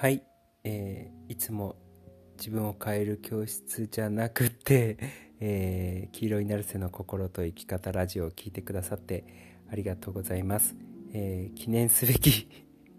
はい、えー、いつも自分を変える教室じゃなくて、えー、黄色いナルセの心と生き方ラジオを聴いてくださってありがとうございます、えー、記念すべき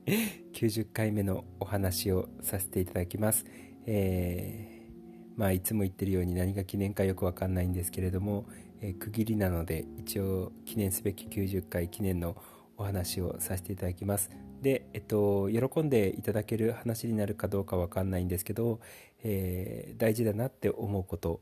90回目のお話をさせていただきます、えー、まあいつも言ってるように何が記念かよくわかんないんですけれども、え区切りなので一応記念すべき90回記念のお話をさせていただきます。で、えっと、喜んでいただける話になるかどうかわかんないんですけど、えー、大事だなって思うこと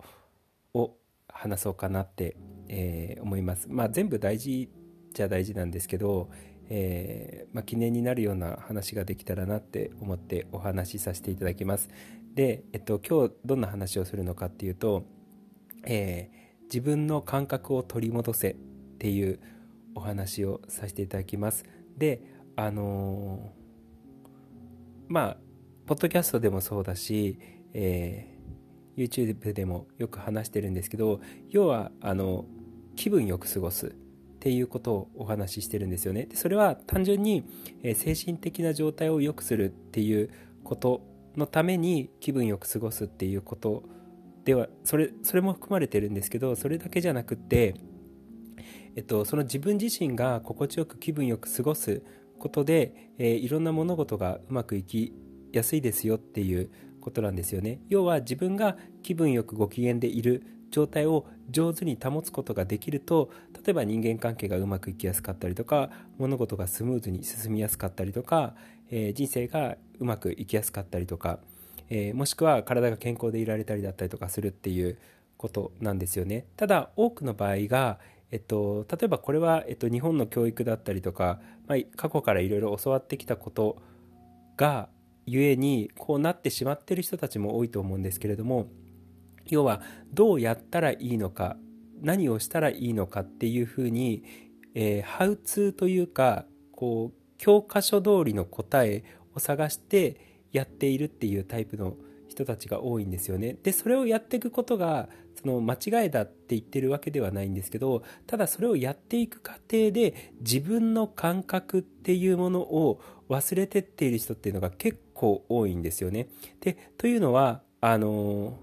を話そうかなって、えー、思います。まあ全部大事じゃ大事なんですけど、えー、まあ、記念になるような話ができたらなって思ってお話しさせていただきます。で、えっと、今日どんな話をするのかっていうと、え自分の感覚を取り戻せっていうお話をさせていただきます。で、あのー、まあポッドキャストでもそうだし、えー、YouTube でもよく話してるんですけど要はあの気分よく過ごすっていうことをお話ししてるんですよね。でそれは単純に、えー、精神的な状態を良くするっていうことのために気分よく過ごすっていうことではそれそれも含まれてるんですけどそれだけじゃなくってえっと、その自分自身が心地よく気分よく過ごすことで、えー、いろんな物事がうまくいきやすいですよっていうことなんですよね。要は自分が気分よくご機嫌でいる状態を上手に保つことができると例えば人間関係がうまくいきやすかったりとか物事がスムーズに進みやすかったりとか、えー、人生がうまくいきやすかったりとか、えー、もしくは体が健康でいられたりだったりとかするっていうことなんですよね。ただ多くの場合がえっと、例えばこれは、えっと、日本の教育だったりとか、まあ、過去からいろいろ教わってきたことがゆえにこうなってしまってる人たちも多いと思うんですけれども要はどうやったらいいのか何をしたらいいのかっていうふうに、えー、ハウツーというかこう教科書通りの答えを探してやっているっていうタイプの人たちが多いんですよね。でそれをやっていくことがその間違いだって言ってるわけではないんですけどただそれをやっていく過程で自分の感覚っていうものを忘れてっている人っていうのが結構多いんですよね。でというのはあの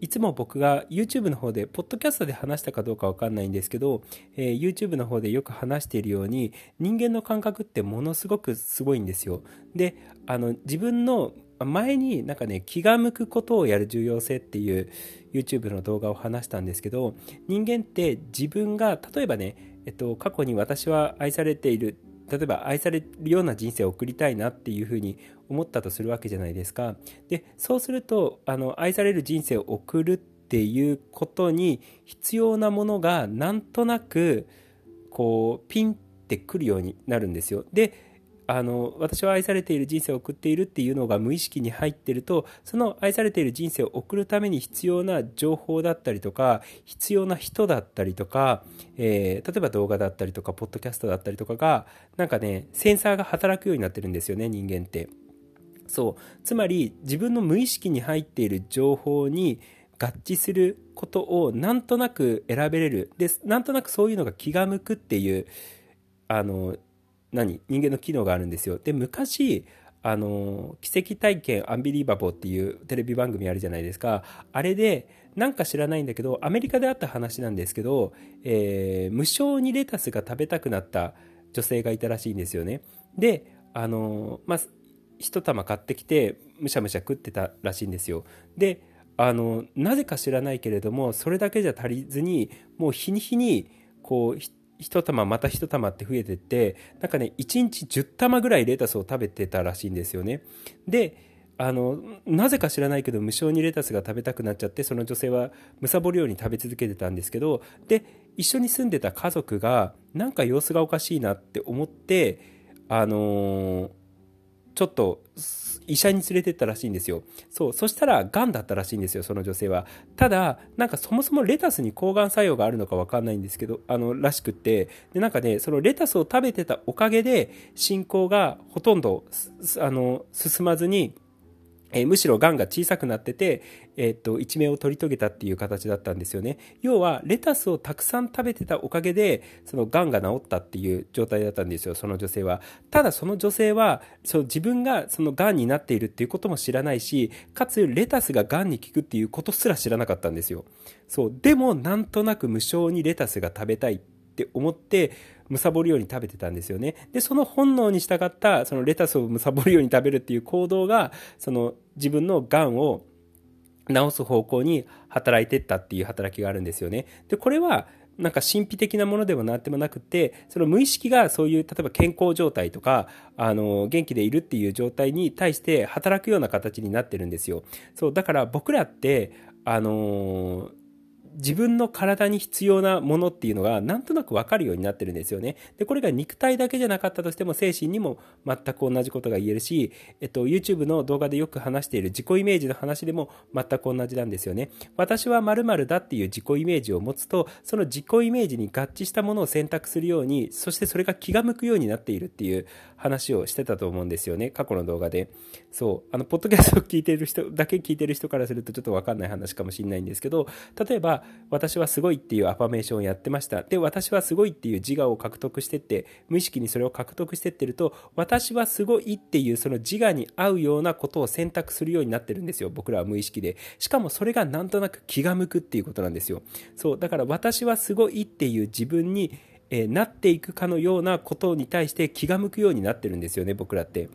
いつも僕が YouTube の方で、ポッドキャストで話したかどうかわかんないんですけど、えー、YouTube の方でよく話しているように、人間の感覚ってものすごくすごいんですよ。で、あの、自分の前になんかね、気が向くことをやる重要性っていう YouTube の動画を話したんですけど、人間って自分が、例えばね、えっと、過去に私は愛されている、例えば愛されるような人生を送りたいなっていうふうに思ったとするわけじゃないですか。で、そうすると、あの、愛される人生を送るっていうことに必要なものがなんとなく、こう、ピンってくるようになるんですよ。で、あの私は愛されている人生を送っているっていうのが無意識に入ってるとその愛されている人生を送るために必要な情報だったりとか必要な人だったりとか、えー、例えば動画だったりとかポッドキャストだったりとかがなんかねセンサーが働くようになってるんですよね人間って。そうつまり自分の無意識に入っている情報に合致することをなんとなく選べれるでなんとなくそういうのが気が向くっていうあの何？人間の機能があるんですよ。で、昔、あの、奇跡体験アンビリーバボーっていうテレビ番組あるじゃないですか。あれで、なんか知らないんだけど、アメリカであった話なんですけど、えー、無償にレタスが食べたくなった女性がいたらしいんですよね。で、あの、まあ、一玉買ってきて、むしゃむしゃ食ってたらしいんですよ。で、あの、なぜか知らないけれども、それだけじゃ足りずに、もう日に日に、こう、一玉また一玉って増えてってなんかね1日10玉ぐらいレタスを食べてたらしいんですよね。であのなぜか知らないけど無性にレタスが食べたくなっちゃってその女性はむさぼるように食べ続けてたんですけどで一緒に住んでた家族がなんか様子がおかしいなって思ってあのー、ちょっと医者に連れてったらしいんですよ。そう。そしたら、癌だったらしいんですよ、その女性は。ただ、なんかそもそもレタスに抗がん作用があるのかわかんないんですけど、あの、らしくって、で、なんかね、そのレタスを食べてたおかげで、進行がほとんど、あの、進まずに、えー、むしろ癌が小さくなってて、えー、っと、一命を取り遂げたっていう形だったんですよね。要は、レタスをたくさん食べてたおかげで、その癌が治ったっていう状態だったんですよ、その女性は。ただ、その女性は、その自分がその癌になっているっていうことも知らないし、かつ、レタスが癌に効くっていうことすら知らなかったんですよ。そう。でも、なんとなく無償にレタスが食べたいって思って、貪るように食べてたんですよね。で、その本能に従った、そのレタスを貪るように食べるっていう行動が、その自分の癌を治す方向に働いてったっていう働きがあるんですよね。で、これは、なんか神秘的なものではなってもなくて、その無意識がそういう、例えば健康状態とか、あの、元気でいるっていう状態に対して働くような形になってるんですよ。そう、だから僕らって、あの自分の体に必要なものっていうのがなんとなくわかるようになってるんですよね。で、これが肉体だけじゃなかったとしても精神にも全く同じことが言えるし、えっと、YouTube の動画でよく話している自己イメージの話でも全く同じなんですよね。私は〇〇だっていう自己イメージを持つと、その自己イメージに合致したものを選択するように、そしてそれが気が向くようになっているっていう話をしてたと思うんですよね。過去の動画で。そう。あの、ポッドキャストを聞いてる人、だけ聞いてる人からするとちょっとわかんない話かもしれないんですけど、例えば、私はすごいっていうアファメーションをやってました。で、私はすごいっていう自我を獲得してって、無意識にそれを獲得してってると、私はすごいっていうその自我に合うようなことを選択するようになってるんですよ。僕らは無意識で。しかもそれがなんとなく気が向くっていうことなんですよ。そう。だから私はすごいっていう自分に、えー、なっていくかのようなことに対して気が向くようになってるんですよね、僕らって。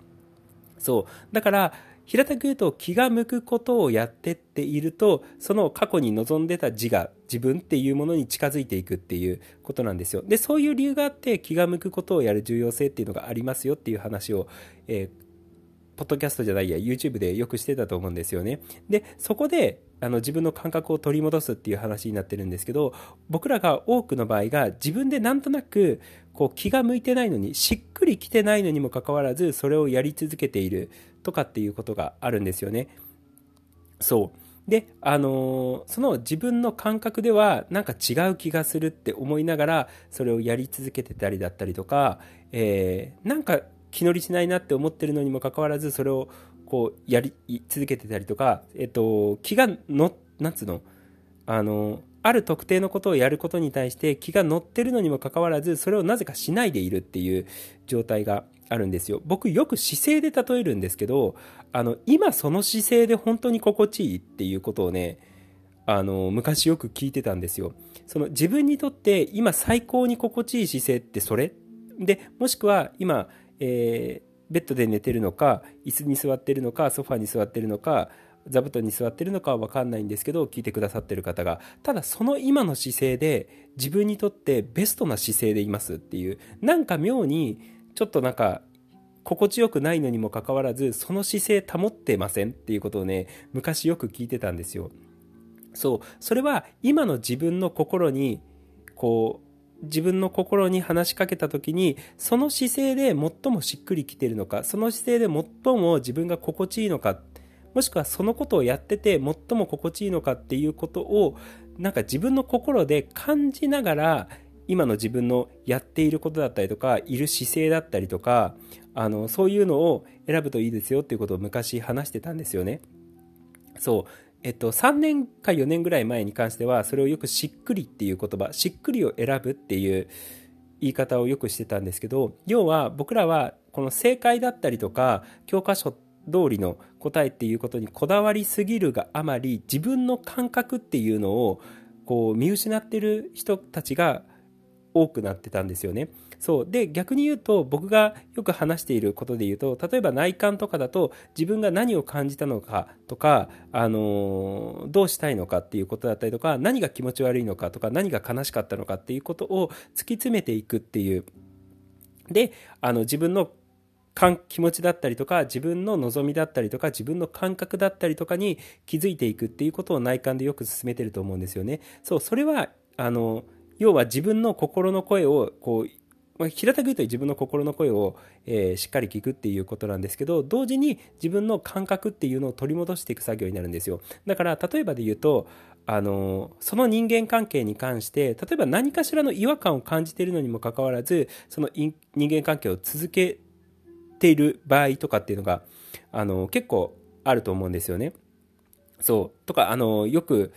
そう。だから、平たく言うと気が向くことをやってっているとその過去に望んでた自我自分っていうものに近づいていくっていうことなんですよ。でそういう理由があって気が向くことをやる重要性っていうのがありますよ。っていう話を、えー、ポッドキャストじゃないや YouTube でよくしてたと思うんですよね。でそこであの自分の感覚を取り戻すっていう話になってるんですけど僕らが多くの場合が自分でなんとなくこう気が向いてないのにしっくりきてないのにもかかわらずそれをやり続けている。とかっていうことがあるんですよね。そうで、あのー、その自分の感覚ではなんか違う気がするって思いながらそれをやり続けてたりだったりとか、えー、なんか気乗りしないなって思ってるのにもかかわらずそれをこうやり続けてたりとか、えっと、気がの、なんつうの、あの、ある特定のことをやることに対して気が乗ってるのにもかかわらず、それをなぜかしないでいるっていう状態があるんですよ。僕よく姿勢で例えるんですけど、あの、今その姿勢で本当に心地いいっていうことをね、あの、昔よく聞いてたんですよ。その自分にとって今最高に心地いい姿勢ってそれ？で、もしくは今、えー、ベッドで寝てるのか、椅子に座ってるのか、ソファに座ってるのか、座布団に座ってるのかは分かんないんですけど聞いてくださってる方がただその今の姿勢で自分にとってベストな姿勢でいますっていうなんか妙にちょっとなんか心地よくないのにもかかわらずその姿勢保ってませんっていうことをね昔よく聞いてたんですよ。そう。それは今の自分の心にこう自分の心に話しかけた時にその姿勢で最もしっくりきてるのかその姿勢で最も自分が心地いいのかもしくはそのことをやってて最も心地いいのかっていうことをなんか自分の心で感じながら今の自分のやっていることだったりとかいる姿勢だったりとかあのそういうのを選ぶといいですよっていうことを昔話してたんですよね。そうえっと、3年か4年ぐらい前に関してはそれをよくしっくりっていう言葉しっくりを選ぶっていう言い方をよくしてたんですけど要は僕らはこの正解だったりとか教科書通りの答えっていうことにこだわりすぎるがあまり自分の感覚っていうのをこう見失ってる人たちが多くなってたんですよね。そうで逆に言うと僕がよく話していることで言うと例えば内観とかだと自分が何を感じたのかとか、あのどうしたいのかっていうことだったりとか何が気持ち悪いのかとか何が悲しかったのかっていうことを突き詰めていくっていうであの自分の気持ちだったりとか自分の望みだったりとか自分の感覚だったりとかに気づいていくっていうことを内観でよく進めてると思うんですよね。そうそれはあの要は自分の心の声をこうまあ、平たく言うと自分の心の声を、えー、しっかり聞くっていうことなんですけど同時に自分の感覚っていうのを取り戻していく作業になるんですよだから例えばで言うとあのその人間関係に関して例えば何かしらの違和感を感じているのにもかかわらずその人間関係を続けている場合とかっていうのがあの結構あると思うんですよね。そうとかあのよく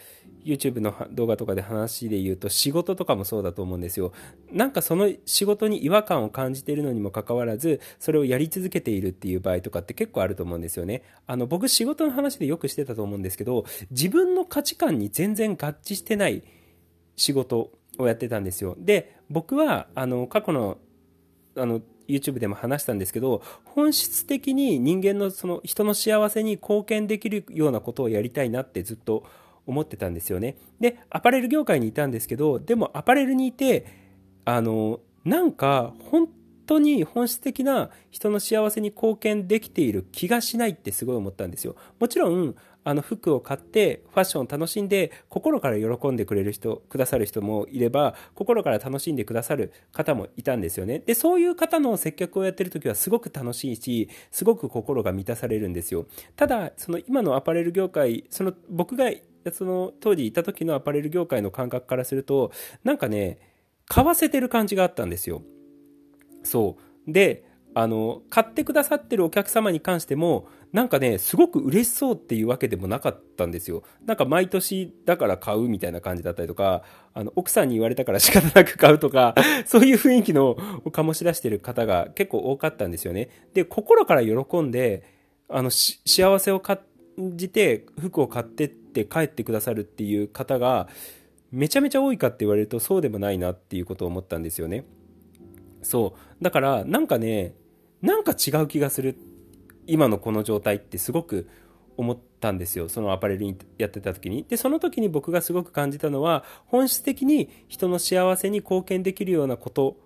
YouTube の動画とかで話で言うと仕事とかもそうだと思うんですよ。なんかその仕事に違和感を感じているのにもかかわらずそれをやり続けているっていう場合とかって結構あると思うんですよね。あの僕仕事の話でよくしてたと思うんですけど自分の価値観に全然合致してない仕事をやってたんですよ。で僕はあの過去のあの YouTube でも話したんですけど本質的に人間のその人の幸せに貢献できるようなことをやりたいなってずっと思思ってたんですよね。でアパレル業界にいたんですけどでもアパレルにいてあのなんか本当に本質的な人の幸せに貢献できている気がしないってすごい思ったんですよ。もちろんあの服を買ってファッションを楽しんで心から喜んでくれる人くださる人もいれば心から楽しんでくださる方もいたんですよねでそういう方の接客をやってる時はすごく楽しいしすごく心が満たされるんですよただその今のアパレル業界その僕がその当時いた時のアパレル業界の感覚からするとなんかね買わせてる感じがあったんですよ。そう。であの買ってくださってるお客様に関してもなんかねすごく嬉しそうっていうわけでもなかったんですよ。なんか毎年だから買うみたいな感じだったりとかあの奥さんに言われたから仕方なく買うとか そういう雰囲気の醸し出してる方が結構多かったんですよね。で心から喜んであの幸せを感じて服を買ってって帰ってくださるっていう方がめちゃめちゃ多いかって言われるとそうでもないなっていうことを思ったんですよねそうだからなんかねなんか違う気がする今のこの状態ってすごく思ったんですよそのアパレルにやってた時にでその時に僕がすごく感じたのは本質的に人の幸せに貢献できるようなこと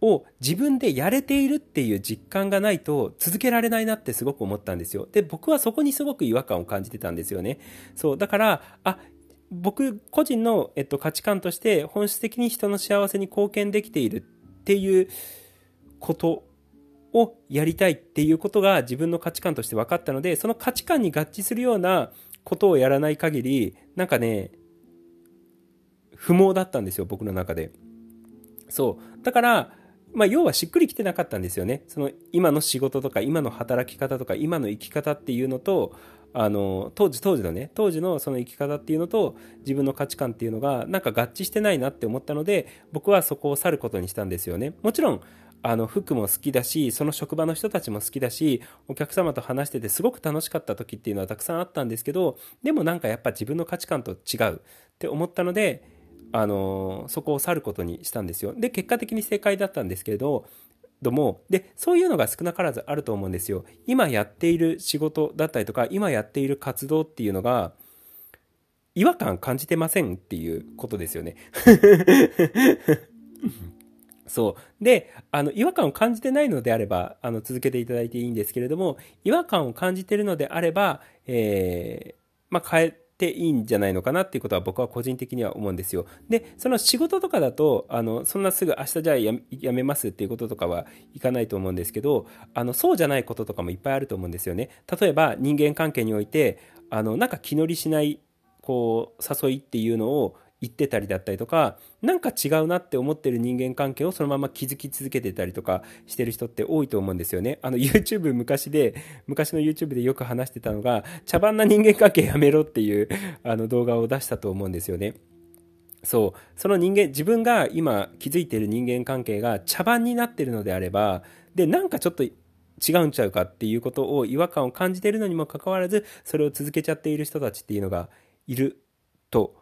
を自分でやれているっていう実感がないと続けられないなってすごく思ったんですよで僕はそこにすごく違和感を感じてたんですよねそうだからあ僕個人の、えっと、価値観として本質的に人の幸せに貢献できているっていうことをやりたいっていうことが自分の価値観として分かったので、その価値観に合致するようなことをやらない限り、なんかね、不毛だったんですよ、僕の中で。そう。だから、まあ、要はしっくりきてなかったんですよね。その今の仕事とか、今の働き方とか、今の生き方っていうのと、あの当時当時のね当時のその生き方っていうのと自分の価値観っていうのがなんか合致してないなって思ったので僕はそこを去ることにしたんですよねもちろんあの服も好きだしその職場の人たちも好きだしお客様と話しててすごく楽しかった時っていうのはたくさんあったんですけどでもなんかやっぱ自分の価値観と違うって思ったのであのそこを去ることにしたんですよ。で結果的に正解だったんですけれどどもでそういうのが少なからずあると思うんですよ。今やっている仕事だったりとか今やっている活動っていうのが違和感感じてませんっていうことですよね。そう。で、あの、違和感を感じてないのであれば、あの、続けていただいていいんですけれども、違和感を感じているのであれば、えー、まあ、変えていいんじゃないのかなっていうことは僕は個人的には思うんですよ。で、その仕事とかだと、あの、そんなすぐ明日じゃあやめますっていうこととかはいかないと思うんですけど、あの、そうじゃないこととかもいっぱいあると思うんですよね。例えば、人間関係において、あの、なんか気乗りしない、こう、誘いっていうのを、言ってたりだったりとか何か違うなって思ってる人間関係をそのまま気づき続けてたりとかしてる人って多いと思うんですよね。あの YouTube 昔で昔の YouTube でよく話してたのが茶番な人間関係やめろっていうあの動画を出したと思うんですよね。そう。その人間自分が今気づいてる人間関係が茶番になってるのであればでなんかちょっと違うんちゃうかっていうことを違和感を感じているのにもかかわらずそれを続けちゃっている人たちっていうのがいると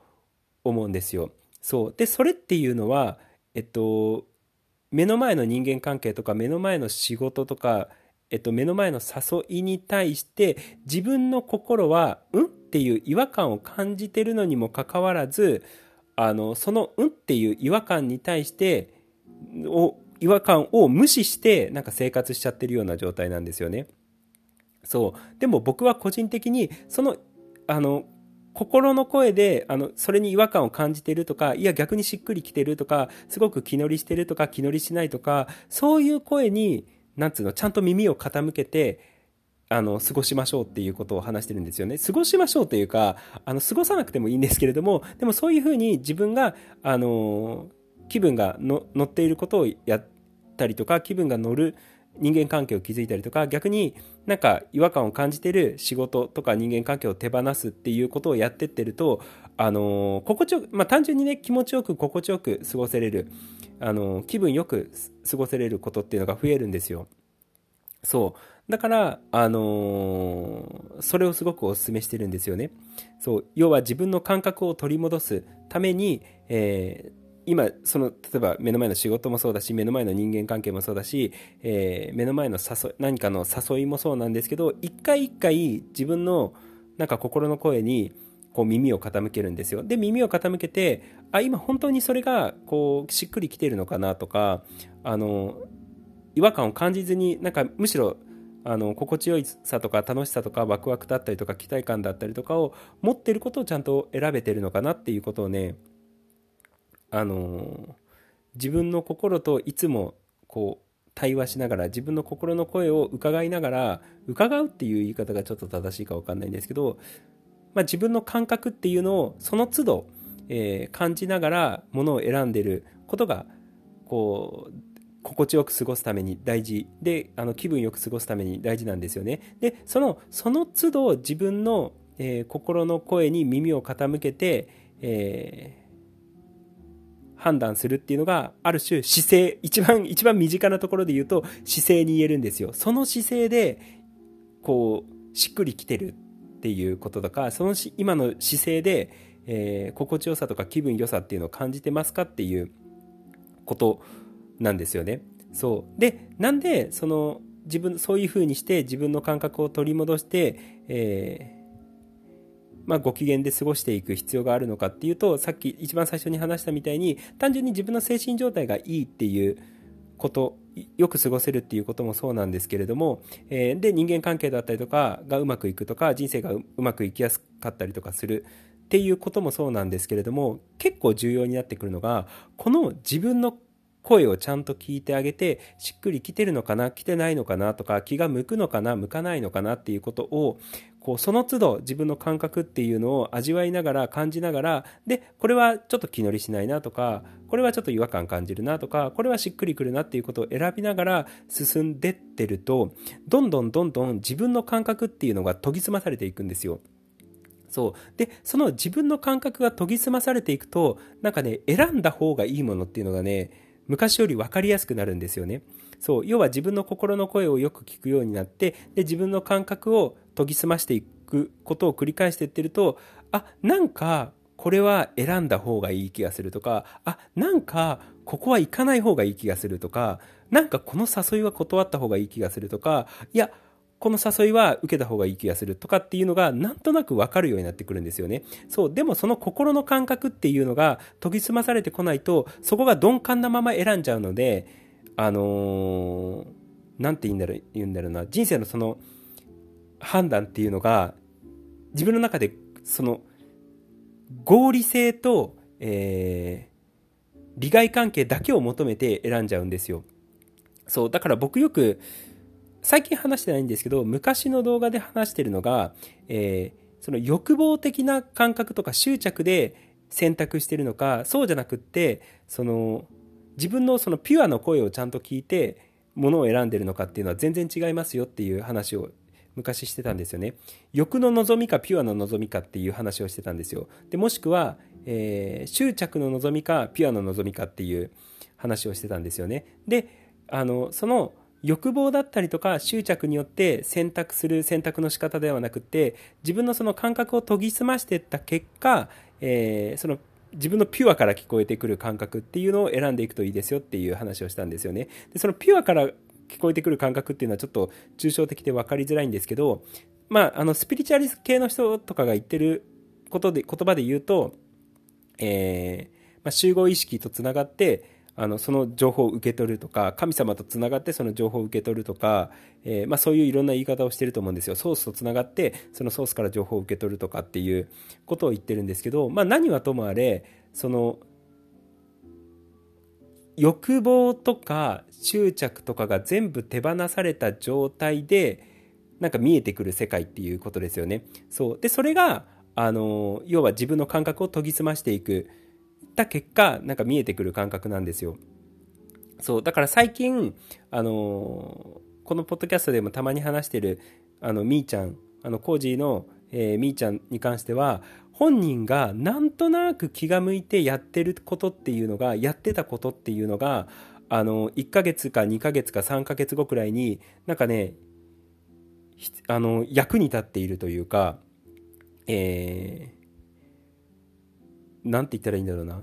思うんですよ。そうでそれっていうのは、えっと、目の前の人間関係とか目の前の仕事とか、えっと、目の前の誘いに対して自分の心は「うん?」っていう違和感を感じてるのにもかかわらずあのその「うん?」っていう違和感に対してお違和感を無視してなんか生活しちゃってるような状態なんですよね。そうでも僕は個人的にそのあの心の声で、あの、それに違和感を感じてるとか、いや逆にしっくりきてるとか、すごく気乗りしてるとか、気乗りしないとか、そういう声に、なんつうの、ちゃんと耳を傾けて、あの、過ごしましょうっていうことを話してるんですよね。過ごしましょうというか、あの、過ごさなくてもいいんですけれども、でもそういうふうに自分が、あの、気分が乗っていることをやったりとか、気分が乗る、人間関係を築いたりとか逆になんか違和感を感じてる仕事とか人間関係を手放すっていうことをやってってるとあの心地よく、まあ、単純にね気持ちよく心地よく過ごせれる、あの気分よく過ごせれることっていうのが増えるんですよ。そう。だからあのー、それをすごくお勧めしてるんですよね。そう。要は自分の感覚を取り戻すために、えー今その例えば目の前の仕事もそうだし目の前の人間関係もそうだし、えー、目の前の誘何かの誘いもそうなんですけど一回一回自分のなんか心の声にこう耳を傾けるんですよ。で耳を傾けてあ今本当にそれがこうしっくりきてるのかなとかあの違和感を感じずになんかむしろあの心地よいさとか楽しさとかワクワクだったりとか期待感だったりとかを持ってることをちゃんと選べてるのかなっていうことをねあの自分の心といつもこう対話しながら自分の心の声を伺いながら伺うっていう言い方がちょっと正しいか分かんないんですけど、まあ、自分の感覚っていうのをその都度、えー、感じながらものを選んでることがこう心地よく過ごすために大事であの気分よく過ごすために大事なんですよね。でそのその都度自分の、えー、心の声に耳を傾けて、えー判断するっていうのが、ある種姿勢、一番、一番身近なところで言うと姿勢に言えるんですよ。その姿勢で、こう、しっくりきてるっていうこととか、そのし今の姿勢で、えー、心地よさとか気分良さっていうのを感じてますかっていうことなんですよね。そう。で、なんで、その、自分、そういうふうにして自分の感覚を取り戻して、えーまあ、ご機嫌で過ごしていく必要があるのかっていうとさっき一番最初に話したみたいに単純に自分の精神状態がいいっていうことよく過ごせるっていうこともそうなんですけれども、えー、で人間関係だったりとかがうまくいくとか人生がうまくいきやすかったりとかするっていうこともそうなんですけれども結構重要になってくるのがこの自分の声をちゃんと聞いてあげてしっくりきてるのかな来てないのかなとか気が向くのかな向かないのかなっていうことをこうその都度自分の感覚っていうのを味わいながら感じながらでこれはちょっと気乗りしないなとかこれはちょっと違和感感じるなとかこれはしっくりくるなっていうことを選びながら進んでってるとどんどんどんどん自分の感覚っていうのが研ぎ澄まされていくんですよ。そう。で、その自分の感覚が研ぎ澄まされていくと、なんかね、選んだ方がいいものっていうのがね、昔より分かりやすくなるんですよね。そう要は自分の心の声をよく聞くようになってで自分の感覚を研ぎ澄ましていくことを繰り返していってるとあなんかこれは選んだ方がいい気がするとかあなんかここは行かない方がいい気がするとかなんかこの誘いは断った方がいい気がするとかいやこの誘いは受けた方がいい気がするとかっていうのがなんとなくわかるようになってくるんですよね。そう。でもその心の感覚っていうのが研ぎ澄まされてこないと、そこが鈍感なまま選んじゃうので、あのー、なんて言うんだろう、言うんだろうな、人生のその判断っていうのが、自分の中でその合理性と、えー、利害関係だけを求めて選んじゃうんですよ。そう、だから僕よく、最近話してないんですけど、昔の動画で話してるのが、えー、その欲望的な感覚とか執着で選択してるのか、そうじゃなくって、その、自分のそのピュアの声をちゃんと聞いて、ものを選んでるのかっていうのは全然違いますよっていう話を昔してたんですよね。欲の望みかピュアの望みかっていう話をしてたんですよ。で、もしくは、えー、執着の望みかピュアの望みかっていう話をしてたんですよね。で、あの、その、欲望だったりとか執着によって選択する選択の仕方ではなくて自分のその感覚を研ぎ澄ましていった結果、えー、その自分のピュアから聞こえてくる感覚っていうのを選んでいくといいですよっていう話をしたんですよね。でそのピュアから聞こえてくる感覚っていうのはちょっと抽象的で分かりづらいんですけど、まあ、あのスピリチュアリス系の人とかが言ってることで言葉で言うと、えーまあ、集合意識とつながってあのその情報を受け取るとか神様とつながってその情報を受け取るとか、えー、まあ、そういういろんな言い方をしてると思うんですよ。ソースとつながってそのソースから情報を受け取るとかっていうことを言ってるんですけど、まあ、何はともあれその欲望とか執着とかが全部手放された状態でなんか見えてくる世界っていうことですよね。そう。でそれがあの要は自分の感覚を研ぎ澄ましていく。った結果、なんか見えてくる感覚なんですよ。そう、だから最近、あのこのポッドキャストでもたまに話してるあのみーちゃんあのコージーの、えー、みーちゃんに関しては本人がなんとなく気が向いてやってることっていうのがやってたことっていうのがあの1ヶ月か2ヶ月か3ヶ月後くらいになんかねあの役に立っているというかえー、なんて言ったらいいんだろうな。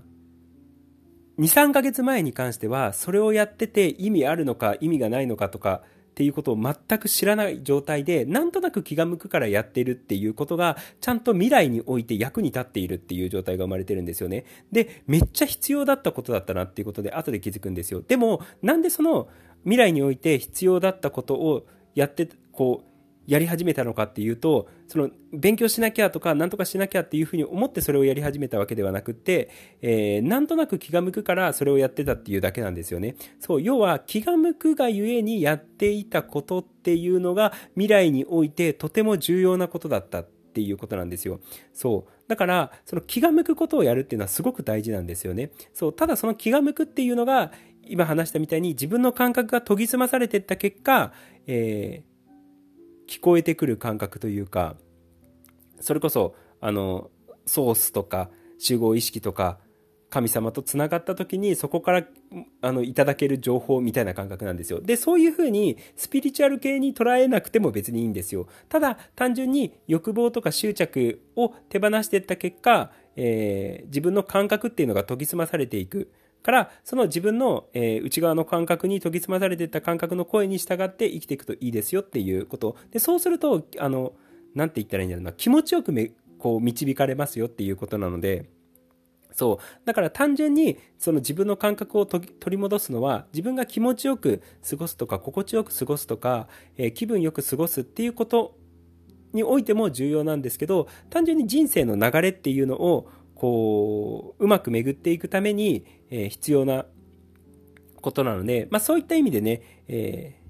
23ヶ月前に関してはそれをやってて意味あるのか意味がないのかとかっていうことを全く知らない状態でなんとなく気が向くからやってるっていうことがちゃんと未来において役に立っているっていう状態が生まれてるんですよね。でめっちゃ必要だったことだったなっていうことで後で気づくんですよ。でもなんでその未来において必要だったことをやってこうやり始めたのかっていうと、その勉強しなきゃとか、なんとかしなきゃっていうふうに思ってそれをやり始めたわけではなくて、えー、なんとなく気が向くからそれをやってたっていうだけなんですよね。そう、要は気が向くがゆえにやっていたことっていうのが未来においてとても重要なことだったっていうことなんですよ。そう。だから、その気が向くことをやるっていうのはすごく大事なんですよね。そう。ただその気が向くっていうのが、今話したみたいに自分の感覚が研ぎ澄まされていった結果、えー聞こえてくる感覚というか、それこそ、あの、ソースとか集合意識とか、神様とつながった時にそこからあのいただける情報みたいな感覚なんですよ。で、そういうふうにスピリチュアル系に捉えなくても別にいいんですよ。ただ単純に欲望とか執着を手放していった結果、えー、自分の感覚っていうのが研ぎ澄まされていく。から、その自分の、えー、内側の感覚に研ぎ澄まされていった感覚の声に従って生きていくといいですよっていうこと。で、そうすると、あの、なんて言ったらいいんだろうな、気持ちよくめ、こう、導かれますよっていうことなので、そう。だから単純に、その自分の感覚を取り戻すのは、自分が気持ちよく過ごすとか、心地よく過ごすとか、えー、気分よく過ごすっていうことにおいても重要なんですけど、単純に人生の流れっていうのを、こう、うまく巡っていくために、えー、必要なことなので、まあそういった意味でね、えー、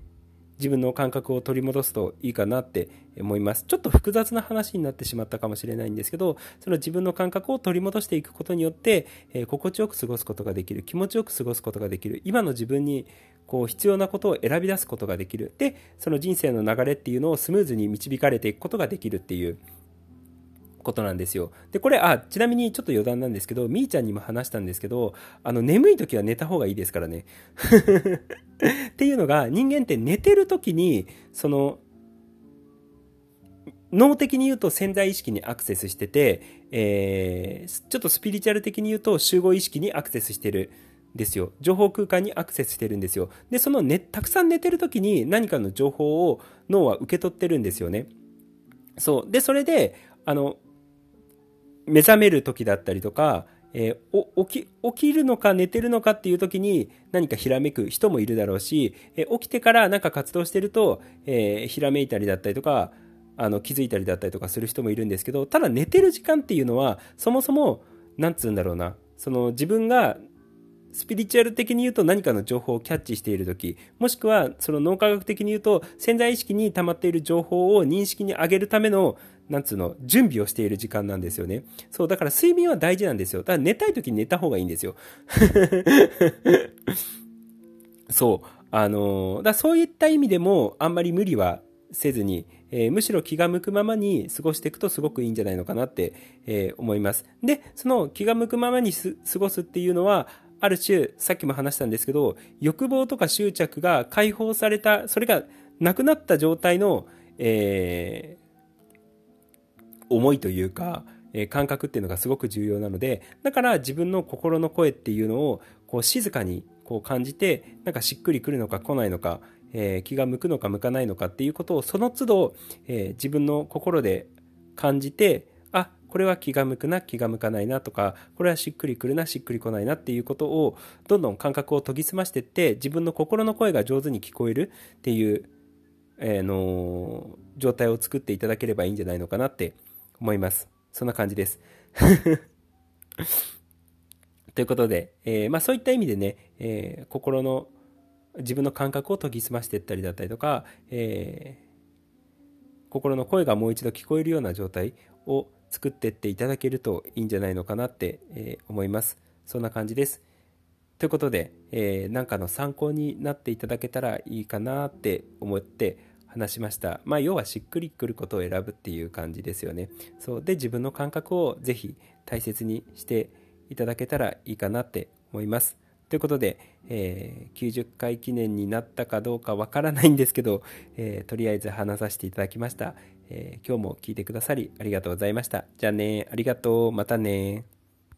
自分の感覚を取り戻すといいかなって思います。ちょっと複雑な話になってしまったかもしれないんですけど、その自分の感覚を取り戻していくことによって、えー、心地よく過ごすことができる、気持ちよく過ごすことができる、今の自分にこう必要なことを選び出すことができる。で、その人生の流れっていうのをスムーズに導かれていくことができるっていう、ことなんですよ。で、これ、あ、ちなみにちょっと余談なんですけど、みーちゃんにも話したんですけど、あの、眠い時は寝た方がいいですからね。っていうのが、人間って寝てる時に、その、脳的に言うと潜在意識にアクセスしてて、えー、ちょっとスピリチュアル的に言うと集合意識にアクセスしてるんですよ。情報空間にアクセスしてるんですよ。で、そのね、たくさん寝てる時に何かの情報を脳は受け取ってるんですよね。そう。で、それで、あの、目覚める時だったりとか、えー、起き、るのか寝てるのかっていう時に何かひらめく人もいるだろうし、えー、起きてからなんか活動してると、えー、ひらめいたりだったりとか、あの、気づいたりだったりとかする人もいるんですけど、ただ寝てる時間っていうのは、そもそも、なんつうんだろうな、その自分がスピリチュアル的に言うと何かの情報をキャッチしている時もしくはその脳科学的に言うと潜在意識に溜まっている情報を認識に上げるためのなんつうの、準備をしている時間なんですよね。そう、だから睡眠は大事なんですよ。だから寝たい時に寝た方がいいんですよ。そう。あのだそういった意味でも、あんまり無理はせずに、えー、むしろ気が向くままに過ごしていくとすごくいいんじゃないのかなって、えー、思います。で、その気が向くままに過ごすっていうのは、ある種、さっきも話したんですけど、欲望とか執着が解放された、それがなくなった状態の、え思いというか、え感覚っていうのがすごく重要なので、だから自分の心の声っていうのをこう静かにこう感じて、なんかしっくりくるのか来ないのか、えー、気が向くのか向かないのかっていうことをその都度、えー、自分の心で感じて、あ、これは気が向くな、気が向かないなとか、これはしっくりくるな、しっくりこないなっていうことを、どんどん感覚を研ぎ澄ましてって、自分の心の声が上手に聞こえるっていう、えー、の状態を作っていただければいいんじゃないのかなって思います。そんな感じです。ということで、えー、まあ、そういった意味でね、えー、心の自分の感覚を研ぎ澄ましていったりだったりとか、えー、心の声がもう一度聞こえるような状態を作っていっていただけるといいんじゃないのかなって、え思います。そんな感じです。ということで、えー、なんかの参考になっていただけたらいいかなって思って話しました。まあ、要はしっくりくることを選ぶっていう感じですよね。そうで自分の感覚をぜひ大切にしていただけたらいいかなって思います。ということで、えー、90回記念になったかどうかわからないんですけど、えー、とりあえず話させていただきました、えー、今日も聞いてくださりありがとうございました。じゃあね、ありがとう、またね。